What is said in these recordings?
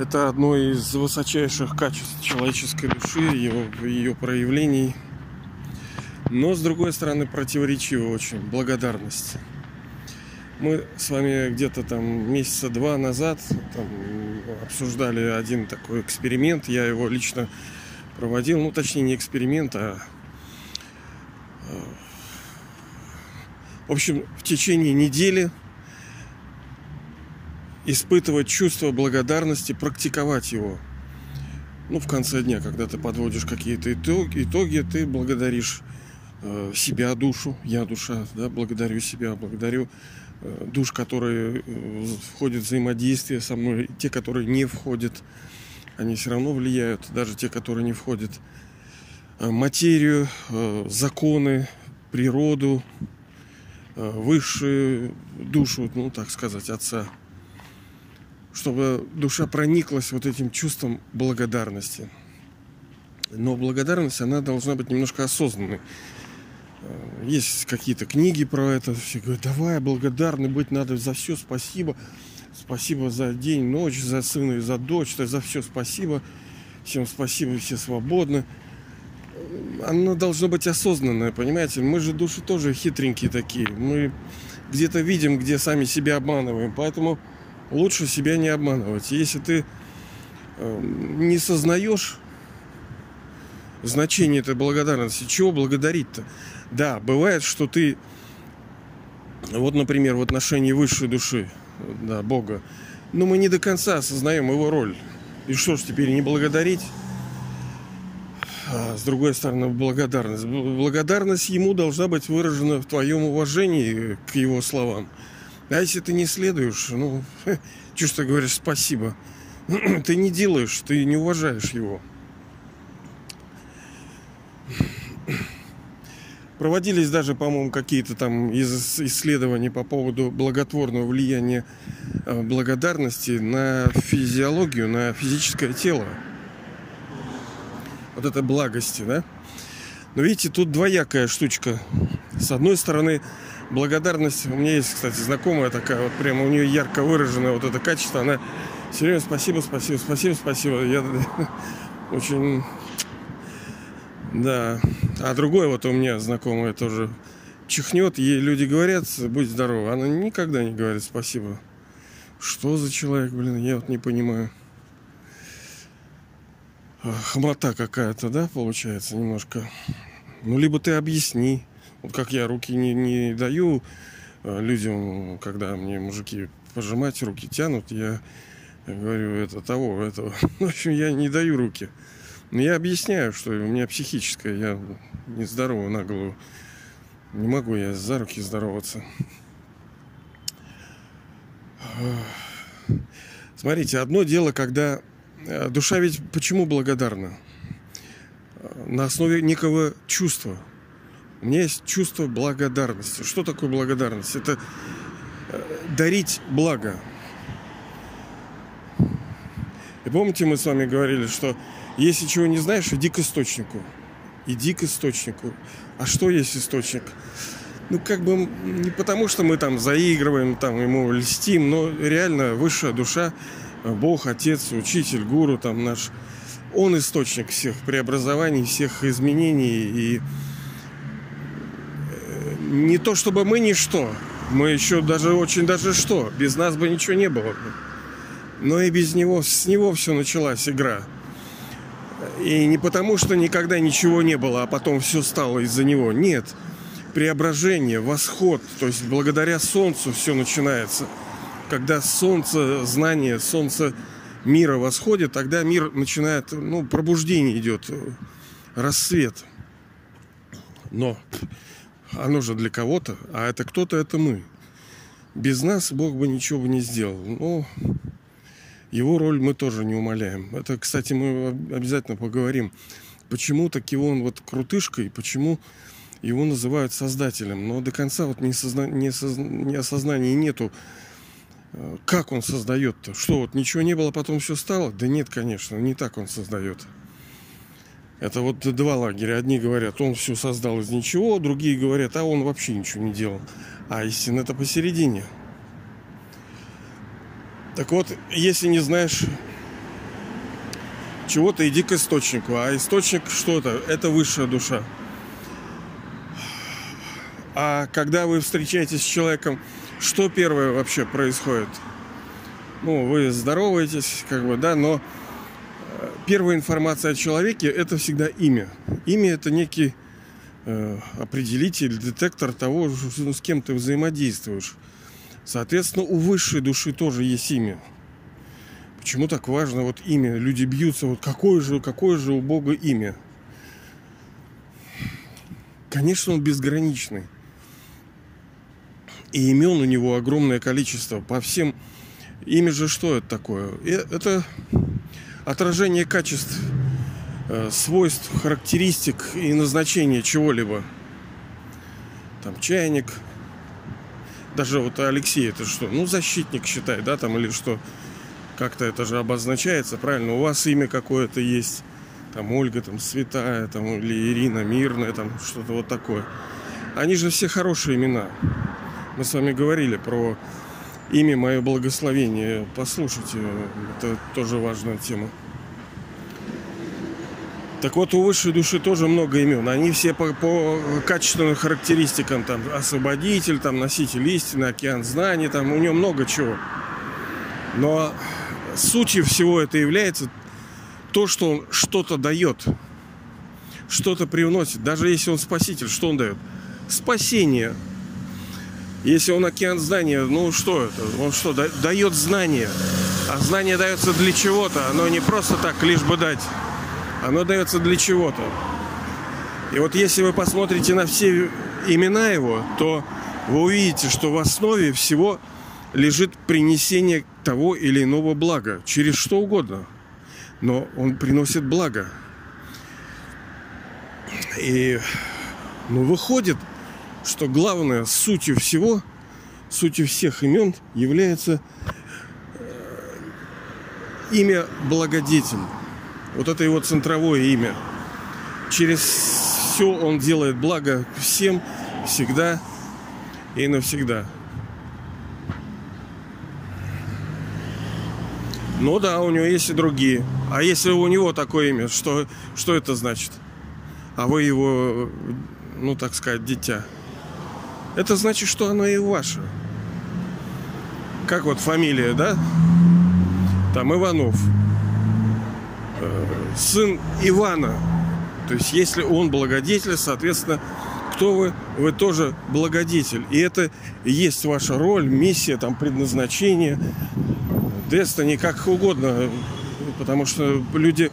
Это одно из высочайших качеств человеческой души, ее, ее проявлений. Но, с другой стороны, противоречиво очень. Благодарность. Мы с вами где-то там месяца два назад там, обсуждали один такой эксперимент. Я его лично проводил. Ну, точнее, не эксперимент, а... а в общем, в течение недели испытывать чувство благодарности, практиковать его. Ну, в конце дня, когда ты подводишь какие-то итоги, ты благодаришь э, себя, душу, я душа, да, благодарю себя, благодарю э, душ, которые э, входят в взаимодействие со мной, те, которые не входят, они все равно влияют, даже те, которые не входят, материю, законы, природу, высшую душу, ну, так сказать, отца – чтобы душа прониклась вот этим чувством благодарности. Но благодарность, она должна быть немножко осознанной. Э, есть какие-то книги про это. Все говорят, давай, благодарны быть надо за все, спасибо. Спасибо за день, ночь, за сына и за дочь, за все спасибо. Всем спасибо, все свободны. Оно должно быть осознанное, понимаете? Мы же души тоже хитренькие такие. Мы где-то видим, где сами себя обманываем. Поэтому лучше себя не обманывать. Если ты эм, не сознаешь значение этой благодарности, чего благодарить-то? Да, бывает, что ты, вот, например, в отношении высшей души, да, Бога, но мы не до конца осознаем его роль. И что ж теперь не благодарить? А с другой стороны, благодарность. Благодарность ему должна быть выражена в твоем уважении к его словам. А если ты не следуешь, ну, что ж ты говоришь спасибо? ты не делаешь, ты не уважаешь его. Проводились даже, по-моему, какие-то там исследования по поводу благотворного влияния э, благодарности на физиологию, на физическое тело. Вот это благости, да? Но видите, тут двоякая штучка. С одной стороны, благодарность. У меня есть, кстати, знакомая такая, вот прямо у нее ярко выраженное вот это качество. Она все время спасибо, спасибо, спасибо, спасибо. Я очень... Да. А другой вот у меня знакомая тоже чихнет, ей люди говорят, будь здоров. Она никогда не говорит спасибо. Что за человек, блин, я вот не понимаю. Хмота какая-то, да, получается, немножко. Ну, либо ты объясни, как я руки не, не даю э, людям, когда мне мужики пожимать руки тянут, я говорю, это того, этого. В общем, я не даю руки. Но я объясняю, что у меня психическое, я не здорова на голову. Не могу я за руки здороваться. Смотрите, одно дело, когда э, душа ведь почему благодарна? Э, на основе некого чувства – у меня есть чувство благодарности. Что такое благодарность? Это э, дарить благо. И помните, мы с вами говорили, что если чего не знаешь, иди к источнику. Иди к источнику. А что есть источник? Ну, как бы не потому, что мы там заигрываем, там ему льстим, но реально высшая душа, Бог, Отец, Учитель, Гуру, там наш, Он источник всех преобразований, всех изменений и не то чтобы мы ничто, мы еще даже очень даже что, без нас бы ничего не было. Но и без него, с него все началась игра. И не потому, что никогда ничего не было, а потом все стало из-за него. Нет. Преображение, восход. То есть благодаря Солнцу все начинается. Когда Солнце, знание, Солнце мира восходит, тогда мир начинает, ну, пробуждение идет, рассвет. Но оно же для кого-то, а это кто-то, это мы. Без нас Бог бы ничего бы не сделал. Но его роль мы тоже не умоляем. Это, кстати, мы обязательно поговорим. Почему таки он вот крутышка и почему его называют создателем. Но до конца вот не, созна... не, соз... не осознания нету, э, как он создает-то. Что, вот ничего не было, потом все стало? Да нет, конечно, не так он создает. Это вот два лагеря. Одни говорят, он все создал из ничего, другие говорят, а он вообще ничего не делал. А истина это посередине. Так вот, если не знаешь чего-то иди к источнику. А источник что-то, это высшая душа. А когда вы встречаетесь с человеком, что первое вообще происходит? Ну, вы здороваетесь, как бы, да, но первая информация о человеке это всегда имя. Имя это некий э, определитель, детектор того, с кем ты взаимодействуешь. Соответственно, у высшей души тоже есть имя. Почему так важно вот имя? Люди бьются, вот какое же, какое же у Бога имя? Конечно, он безграничный. И имен у него огромное количество. По всем... Имя же что это такое? Это отражение качеств, э, свойств, характеристик и назначения чего-либо. Там чайник. Даже вот Алексей это что? Ну, защитник считай, да, там или что? Как-то это же обозначается, правильно? У вас имя какое-то есть. Там Ольга, там Святая, там или Ирина Мирная, там что-то вот такое. Они же все хорошие имена. Мы с вами говорили про имя мое благословение. Послушайте, это тоже важная тема. Так вот, у высшей души тоже много имен. Они все по, по качественным характеристикам. Там освободитель, там носитель истины, океан знаний, там у него много чего. Но сутью всего это является то, что он что-то дает. Что-то привносит. Даже если он спаситель, что он дает? Спасение. Если он океан знания, ну что это? Он что, дает знания? А знание дается для чего-то. Оно не просто так, лишь бы дать. Оно дается для чего-то. И вот если вы посмотрите на все имена его, то вы увидите, что в основе всего лежит принесение того или иного блага. Через что угодно. Но он приносит благо. И ну, выходит, что главное сутью всего, сутью всех имен является э, имя благодетель. Вот это его центровое имя. Через все он делает благо всем, всегда и навсегда. Ну да, у него есть и другие. А если у него такое имя, что, что это значит? А вы его, ну так сказать, дитя это значит, что оно и ваше. Как вот фамилия, да? Там Иванов. Э, сын Ивана. То есть, если он благодетель, соответственно, кто вы? Вы тоже благодетель. И это и есть ваша роль, миссия, там, предназначение. Destiny, как угодно. Потому что люди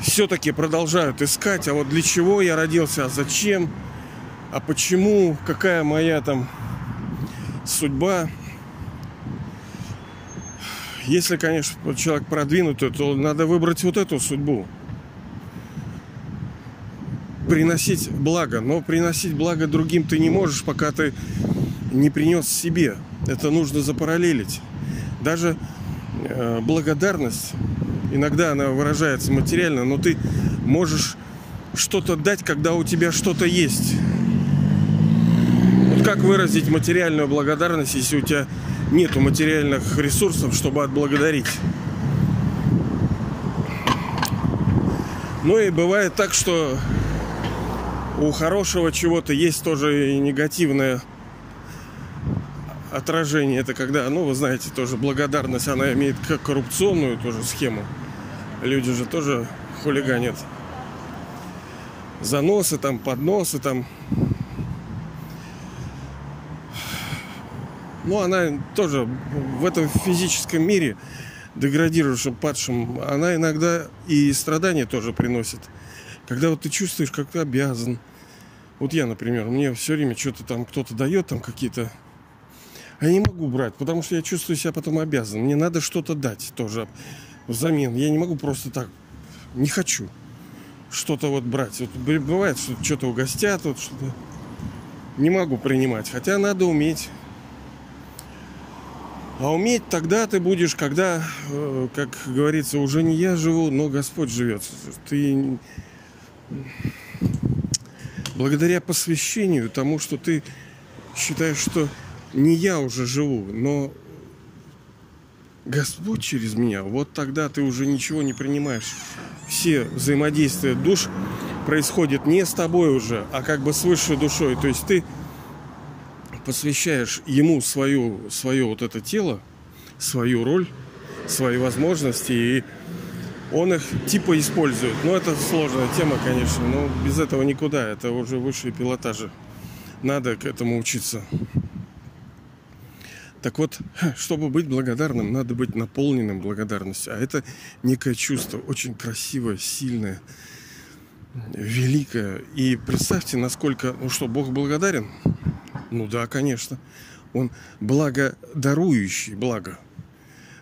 все-таки продолжают искать, а вот для чего я родился, а зачем – а почему, какая моя там судьба. Если, конечно, человек продвинутый, то надо выбрать вот эту судьбу. Приносить благо. Но приносить благо другим ты не можешь, пока ты не принес себе. Это нужно запараллелить. Даже э, благодарность, иногда она выражается материально, но ты можешь что-то дать, когда у тебя что-то есть как выразить материальную благодарность, если у тебя нету материальных ресурсов, чтобы отблагодарить? Ну и бывает так, что у хорошего чего-то есть тоже и негативное отражение. Это когда, ну, вы знаете, тоже благодарность, она имеет как коррупционную тоже схему. Люди же тоже хулиганят. Заносы там, подносы там, Ну, она тоже в этом физическом мире деградирующим, падшим, она иногда и страдания тоже приносит. Когда вот ты чувствуешь, как ты обязан. Вот я, например, мне все время что-то там кто-то дает, там какие-то... А я не могу брать, потому что я чувствую себя потом обязан. Мне надо что-то дать тоже взамен. Я не могу просто так... Не хочу что-то вот брать. Вот бывает, что что-то угостят, вот что-то... Не могу принимать. Хотя надо уметь а уметь тогда ты будешь, когда, э, как говорится, уже не я живу, но Господь живет. Ты благодаря посвящению, тому, что ты считаешь, что не я уже живу, но Господь через меня, вот тогда ты уже ничего не принимаешь все взаимодействия душ происходит не с тобой уже, а как бы с высшей душой. То есть ты посвящаешь ему свою, свое вот это тело, свою роль, свои возможности, и он их типа использует. Но это сложная тема, конечно, но без этого никуда. Это уже высшие пилотажи. Надо к этому учиться. Так вот, чтобы быть благодарным, надо быть наполненным благодарностью. А это некое чувство, очень красивое, сильное, великое. И представьте, насколько, ну что, Бог благодарен? Ну да, конечно. Он благодарующий благо.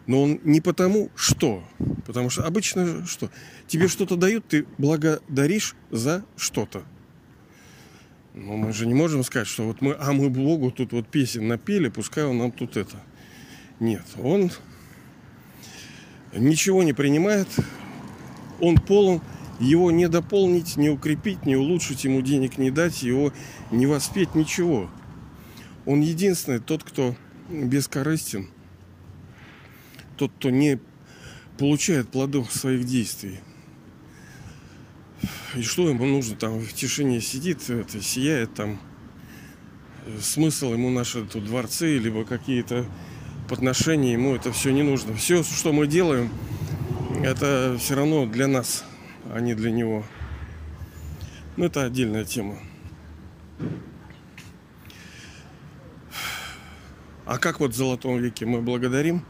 Но он не потому, что. Потому что обычно что? Тебе что-то дают, ты благодаришь за что-то. Но мы же не можем сказать, что вот мы, а мы Богу тут вот песен напели, пускай он нам тут это. Нет, он ничего не принимает, он полон, его не дополнить, не укрепить, не улучшить, ему денег не дать, его не воспеть, ничего. Он единственный, тот, кто бескорыстен – тот, кто не получает плодов своих действий. И что ему нужно там в тишине сидит, это сияет там. Смысл ему наши тут дворцы, либо какие-то подношения, ему это все не нужно. Все, что мы делаем, это все равно для нас, а не для него. Но это отдельная тема. А как вот в Золотом веке мы благодарим?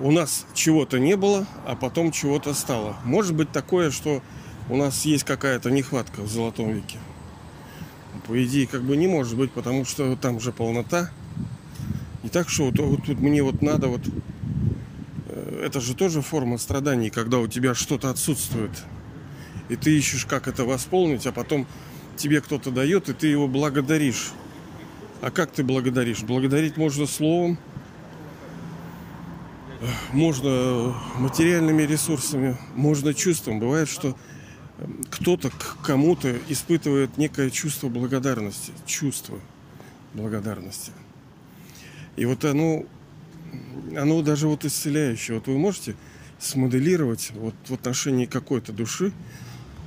у нас чего-то не было, а потом чего-то стало. Может быть такое, что у нас есть какая-то нехватка в золотом веке. По идее, как бы не может быть, потому что там же полнота. И так что вот, вот тут мне вот надо вот... Э, это же тоже форма страданий, когда у тебя что-то отсутствует. И ты ищешь, как это восполнить, а потом тебе кто-то дает, и ты его благодаришь. А как ты благодаришь? Благодарить можно словом, можно материальными ресурсами, можно чувством. Бывает, что кто-то к кому-то испытывает некое чувство благодарности, чувство благодарности. И вот оно, оно даже вот исцеляющее. Вот вы можете смоделировать вот в отношении какой-то души,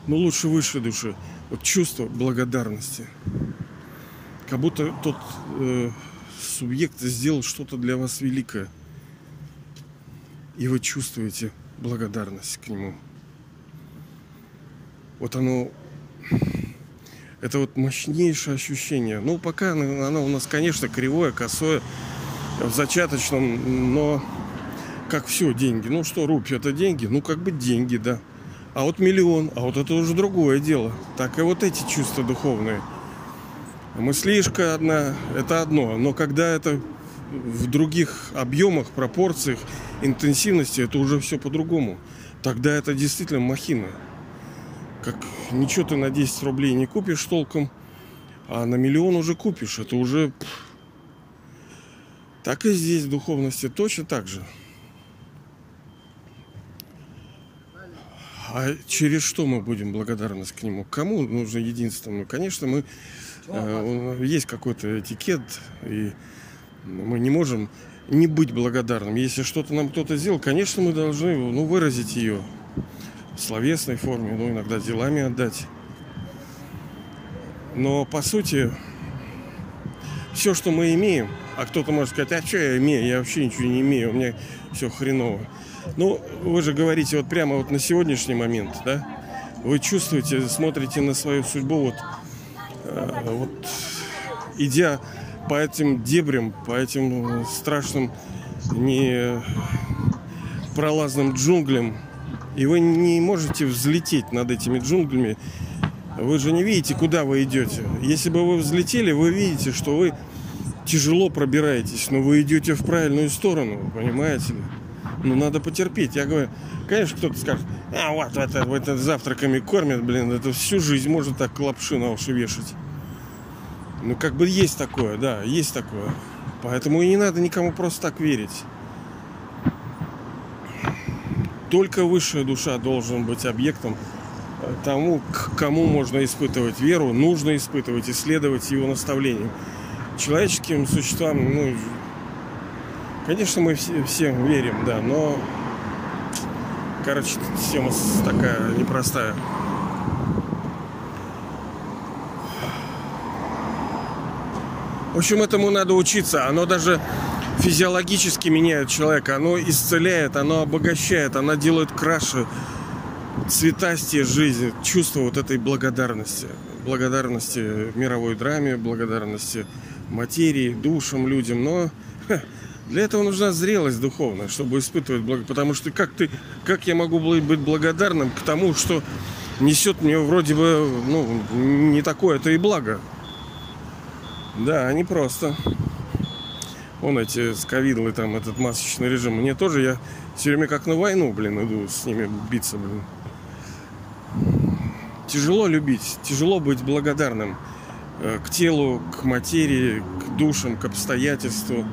ну лучше высшей души, вот чувство благодарности. Как будто тот э, субъект сделал что-то для вас великое – и вы чувствуете благодарность к нему. Вот оно, это вот мощнейшее ощущение. Ну, пока оно у нас, конечно, кривое, косое, в зачаточном, но как все, деньги. Ну что, рубь, это деньги? Ну, как бы деньги, да. А вот миллион, а вот это уже другое дело. Так и вот эти чувства духовные. Мыслишка одна, это одно. Но когда это в других объемах, пропорциях, интенсивности, это уже все по-другому. Тогда это действительно махина. Как ничего ты на 10 рублей не купишь толком, а на миллион уже купишь. Это уже... Так и здесь в духовности точно так же. А через что мы будем благодарность к нему? Кому нужно единственное? Конечно, мы э, есть какой-то этикет, и мы не можем не быть благодарным. Если что-то нам кто-то сделал, конечно, мы должны ну, выразить ее в словесной форме, ну, иногда делами отдать. Но, по сути, все, что мы имеем, а кто-то может сказать, а что я имею? Я вообще ничего не имею, у меня все хреново. Ну, вы же говорите вот прямо вот на сегодняшний момент, да? Вы чувствуете, смотрите на свою судьбу вот, э, вот идя по этим дебрям, по этим страшным не пролазным джунглям, и вы не можете взлететь над этими джунглями, вы же не видите, куда вы идете. Если бы вы взлетели, вы видите, что вы тяжело пробираетесь, но вы идете в правильную сторону, понимаете ли? Ну, надо потерпеть. Я говорю, конечно, кто-то скажет, а вот это, вот это завтраками кормят, блин, это всю жизнь можно так лапши на уши вешать. Ну, как бы есть такое, да, есть такое. Поэтому и не надо никому просто так верить. Только высшая душа должен быть объектом тому, к кому можно испытывать веру, нужно испытывать, исследовать его наставлением. Человеческим существам, ну, конечно, мы все, всем верим, да, но Короче, тема такая непростая. В общем, этому надо учиться. Оно даже физиологически меняет человека. Оно исцеляет, оно обогащает, оно делает краше, цветастее жизнь. Чувство вот этой благодарности. Благодарности мировой драме, благодарности материи, душам, людям. Но для этого нужна зрелость духовная, чтобы испытывать благо. Потому что как ты, как я могу быть благодарным к тому, что несет мне вроде бы, ну, не такое это и благо. Да, не просто. Вон эти сковидлы, там, этот масочный режим. Мне тоже, я все время как на войну, блин, иду с ними биться, блин. Тяжело любить, тяжело быть благодарным э, к телу, к материи, к душам, к обстоятельству.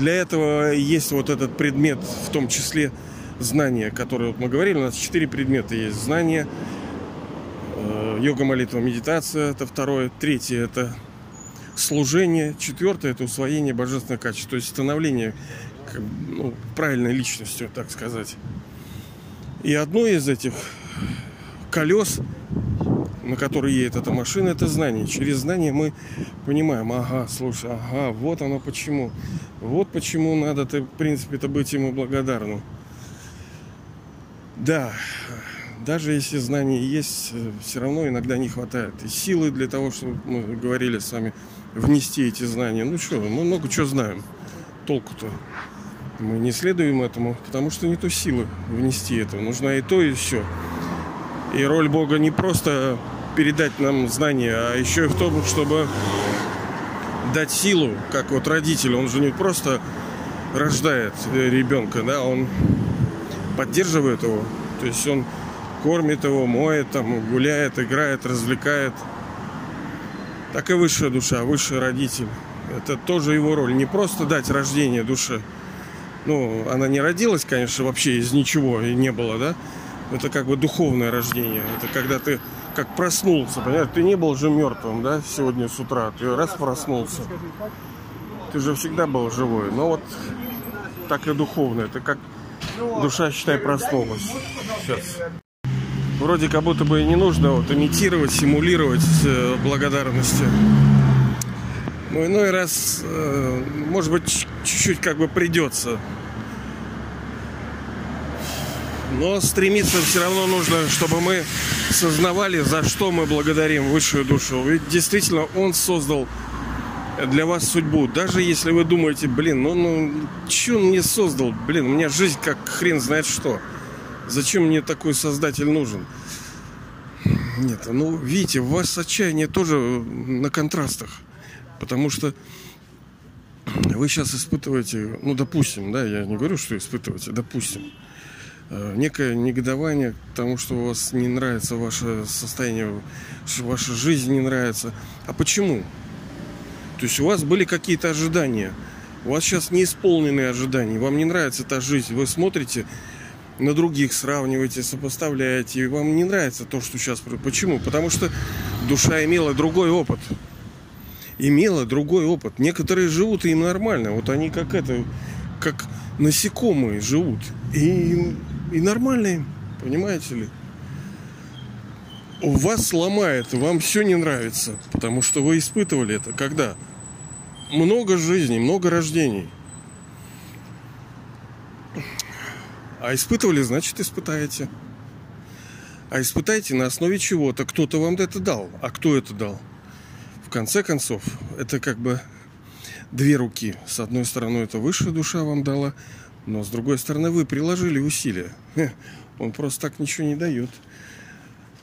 Для этого есть вот этот предмет, в том числе знания, которые вот мы говорили, у нас четыре предмета есть. Знание, э, йога, молитва, медитация, это второе. Третье – это служение. Четвертое – это усвоение божественных качеств, то есть становление ну, правильной личностью, так сказать. И одно из этих колес на который едет эта машина, это знание. Через знание мы понимаем, ага, слушай, ага, вот оно почему. Вот почему надо, ты, в принципе-то быть ему благодарным. Да, даже если знания есть, все равно иногда не хватает. И силы для того, чтобы мы говорили с вами, внести эти знания. Ну что, мы много чего знаем. Толку-то. Мы не следуем этому, потому что не то силы внести это. Нужна и то, и все. И роль Бога не просто передать нам знания, а еще и в том, чтобы дать силу, как вот родитель, он же не просто рождает ребенка, да, он поддерживает его, то есть он кормит его, моет, там, гуляет, играет, развлекает. Так и высшая душа, высший родитель. Это тоже его роль. Не просто дать рождение душе. Ну, она не родилась, конечно, вообще из ничего и не было, да? Это как бы духовное рождение. Это когда ты как проснулся, понимаешь? Ты не был же мертвым, да, сегодня с утра. Ты раз проснулся. Ты же всегда был живой. Но вот так и духовно. Это как душа, считай, проснулась. Сейчас. Вроде как будто бы и не нужно вот имитировать, симулировать э, благодарности. Но иной раз, э, может быть, чуть-чуть как бы придется но стремиться все равно нужно, чтобы мы сознавали, за что мы благодарим высшую душу. Ведь действительно он создал для вас судьбу. Даже если вы думаете, блин, ну, ну что он мне создал? Блин, у меня жизнь как хрен знает что. Зачем мне такой создатель нужен? Нет, ну, видите, у вас отчаяние тоже на контрастах. Потому что вы сейчас испытываете, ну, допустим, да, я не говорю, что испытываете, допустим, некое негодование к тому, что у вас не нравится ваше состояние, ваша жизнь не нравится. А почему? То есть у вас были какие-то ожидания. У вас сейчас неисполненные ожидания. Вам не нравится та жизнь. Вы смотрите на других, сравниваете, сопоставляете. И вам не нравится то, что сейчас... Почему? Потому что душа имела другой опыт. Имела другой опыт. Некоторые живут и им нормально. Вот они как это... Как насекомые живут. И и нормально им, понимаете ли? Вас сломает, вам все не нравится, потому что вы испытывали это. Когда? Много жизней, много рождений. А испытывали, значит, испытаете. А испытайте на основе чего-то. Кто-то вам это дал. А кто это дал? В конце концов, это как бы две руки. С одной стороны, это высшая душа вам дала, но с другой стороны, вы приложили усилия. Он просто так ничего не дает.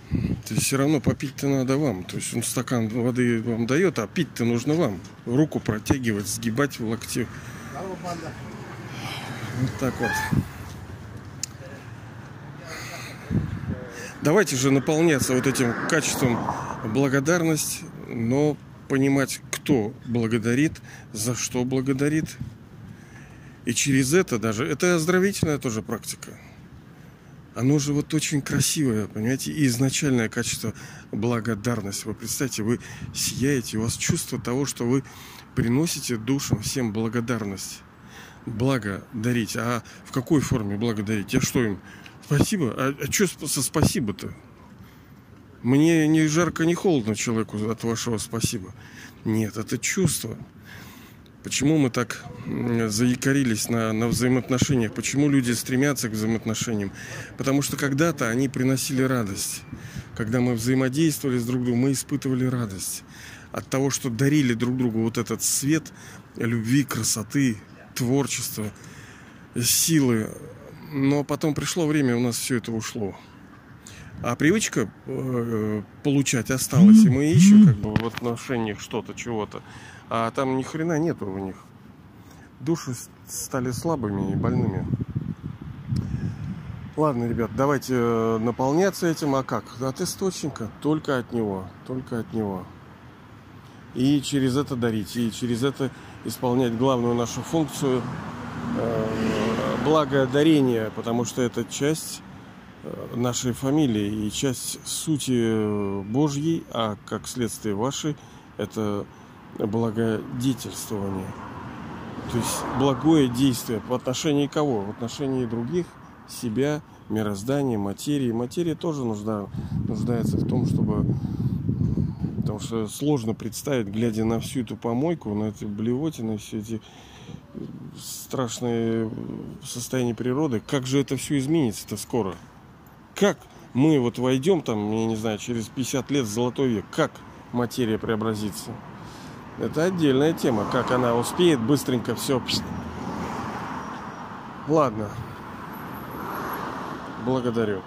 То есть все равно попить-то надо вам. То есть он стакан воды вам дает, а пить-то нужно вам. Руку протягивать, сгибать в локте. Вот так вот. Давайте же наполняться вот этим качеством благодарность, но понимать, кто благодарит, за что благодарит, и через это даже, это оздоровительная тоже практика. Оно же вот очень красивое, понимаете, и изначальное качество благодарность. Вы представьте, вы сияете, у вас чувство того, что вы приносите душам всем благодарность благодарить. А в какой форме благодарить? Я что им? Спасибо? А, а что со спасибо-то? Мне не жарко, не холодно человеку от вашего спасибо. Нет, это чувство. Почему мы так заякорились на, на взаимоотношениях? Почему люди стремятся к взаимоотношениям? Потому что когда-то они приносили радость. Когда мы взаимодействовали с друг другом, мы испытывали радость от того, что дарили друг другу вот этот свет любви, красоты, творчества, силы. Но потом пришло время, у нас все это ушло. А привычка э, получать осталась, и мы ищем как бы в отношениях что-то, чего-то. А там ни хрена нету у них. Души стали слабыми и больными. Ладно, ребят, давайте э, наполняться этим. А как? От источника. Только от него. Только от него. И через это дарить. И через это исполнять главную нашу функцию э, благодарения. Потому что это часть нашей фамилии и часть сути э, Божьей, а как следствие вашей, это благодетельствование. То есть благое действие в отношении кого? В отношении других, себя, мироздания, материи. Материя тоже нужда, нуждается в том, чтобы... Потому что сложно представить, глядя на всю эту помойку, на эти блевотины, все эти страшные состояния природы, как же это все изменится-то скоро? Как мы вот войдем там, я не знаю, через 50 лет в золотой век, как материя преобразится? Это отдельная тема, как она успеет быстренько все. Ладно. Благодарю.